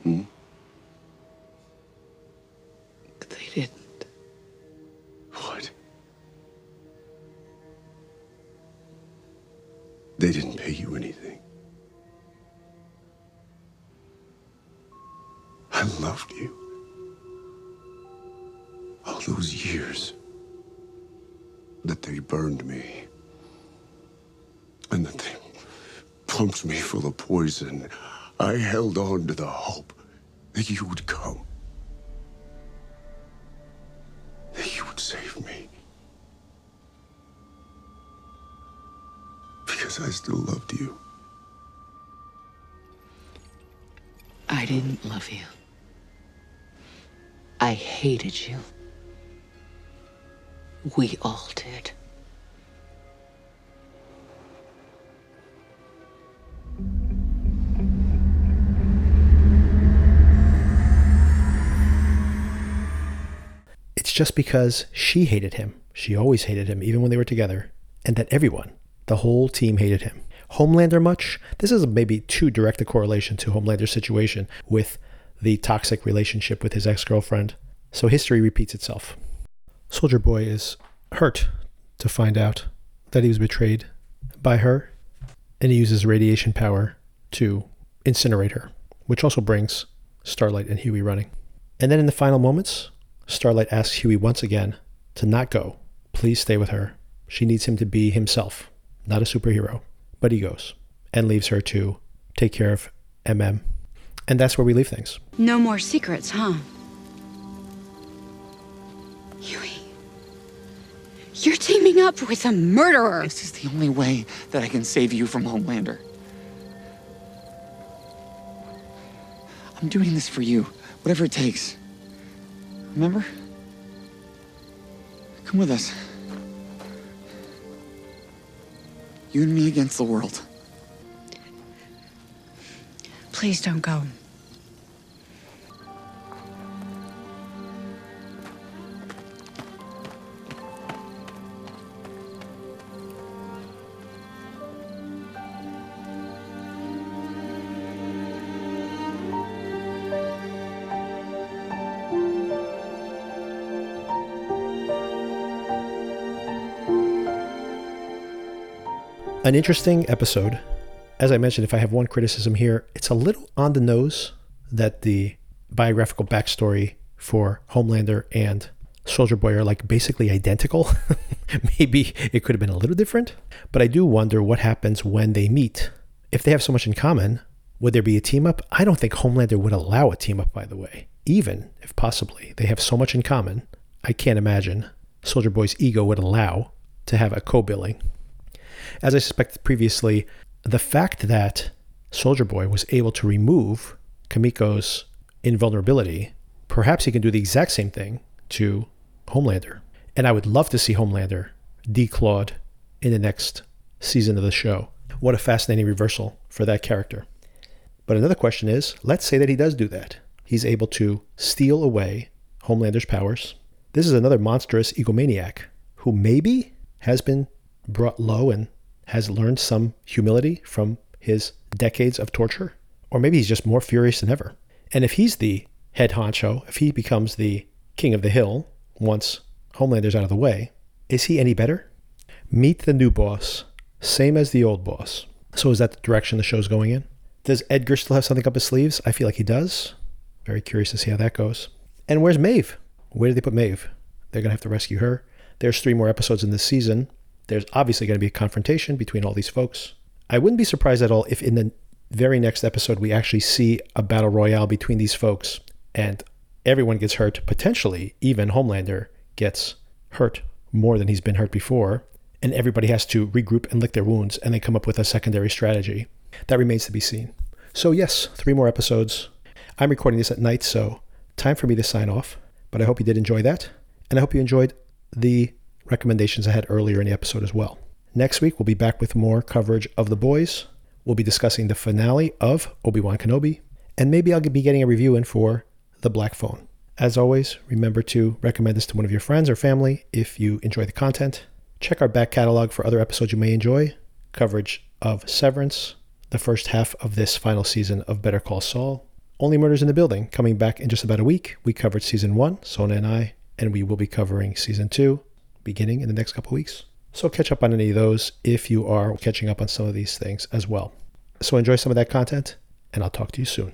Hmm? They didn't. What? They didn't pay you anything. I loved you. All those years that they burned me and that they pumped me full of poison, I held on to the hope that you would come. That you would save me. Because I still loved you. I didn't love you. I hated you. We all did. Just because she hated him. She always hated him, even when they were together. And that everyone, the whole team hated him. Homelander much? This is maybe too direct a correlation to Homelander's situation with the toxic relationship with his ex girlfriend. So history repeats itself. Soldier Boy is hurt to find out that he was betrayed by her, and he uses radiation power to incinerate her, which also brings Starlight and Huey running. And then in the final moments, Starlight asks Huey once again to not go. Please stay with her. She needs him to be himself, not a superhero. But he goes and leaves her to take care of MM. And that's where we leave things. No more secrets, huh? Huey. You're teaming up with a murderer. This is the only way that I can save you from Homelander. I'm doing this for you, whatever it takes. Remember? Come with us. You and me against the world. Please don't go. An interesting episode. As I mentioned, if I have one criticism here, it's a little on the nose that the biographical backstory for Homelander and Soldier Boy are like basically identical. (laughs) Maybe it could have been a little different, but I do wonder what happens when they meet. If they have so much in common, would there be a team up? I don't think Homelander would allow a team up, by the way, even if possibly they have so much in common. I can't imagine Soldier Boy's ego would allow to have a co billing. As I suspected previously, the fact that Soldier Boy was able to remove Kimiko's invulnerability, perhaps he can do the exact same thing to Homelander. And I would love to see Homelander declawed in the next season of the show. What a fascinating reversal for that character. But another question is let's say that he does do that. He's able to steal away Homelander's powers. This is another monstrous egomaniac who maybe has been brought low and has learned some humility from his decades of torture. Or maybe he's just more furious than ever. And if he's the head honcho, if he becomes the king of the hill once Homelander's out of the way, is he any better? Meet the new boss, same as the old boss. So is that the direction the show's going in? Does Edgar still have something up his sleeves? I feel like he does. Very curious to see how that goes. And where's Maeve? Where did they put Maeve? They're going to have to rescue her. There's three more episodes in this season. There's obviously going to be a confrontation between all these folks. I wouldn't be surprised at all if in the very next episode we actually see a battle royale between these folks and everyone gets hurt. Potentially, even Homelander gets hurt more than he's been hurt before. And everybody has to regroup and lick their wounds and they come up with a secondary strategy. That remains to be seen. So, yes, three more episodes. I'm recording this at night, so time for me to sign off. But I hope you did enjoy that. And I hope you enjoyed the recommendations I had earlier in the episode as well. Next week, we'll be back with more coverage of The Boys. We'll be discussing the finale of Obi Wan Kenobi, and maybe I'll be getting a review in for The Black Phone. As always, remember to recommend this to one of your friends or family if you enjoy the content. Check our back catalog for other episodes you may enjoy coverage of Severance, the first half of this final season of Better Call Saul. Only Murders in the Building coming back in just about a week. We covered season one, Sona and I, and we will be covering season two beginning in the next couple weeks. So catch up on any of those if you are catching up on some of these things as well. So enjoy some of that content, and I'll talk to you soon.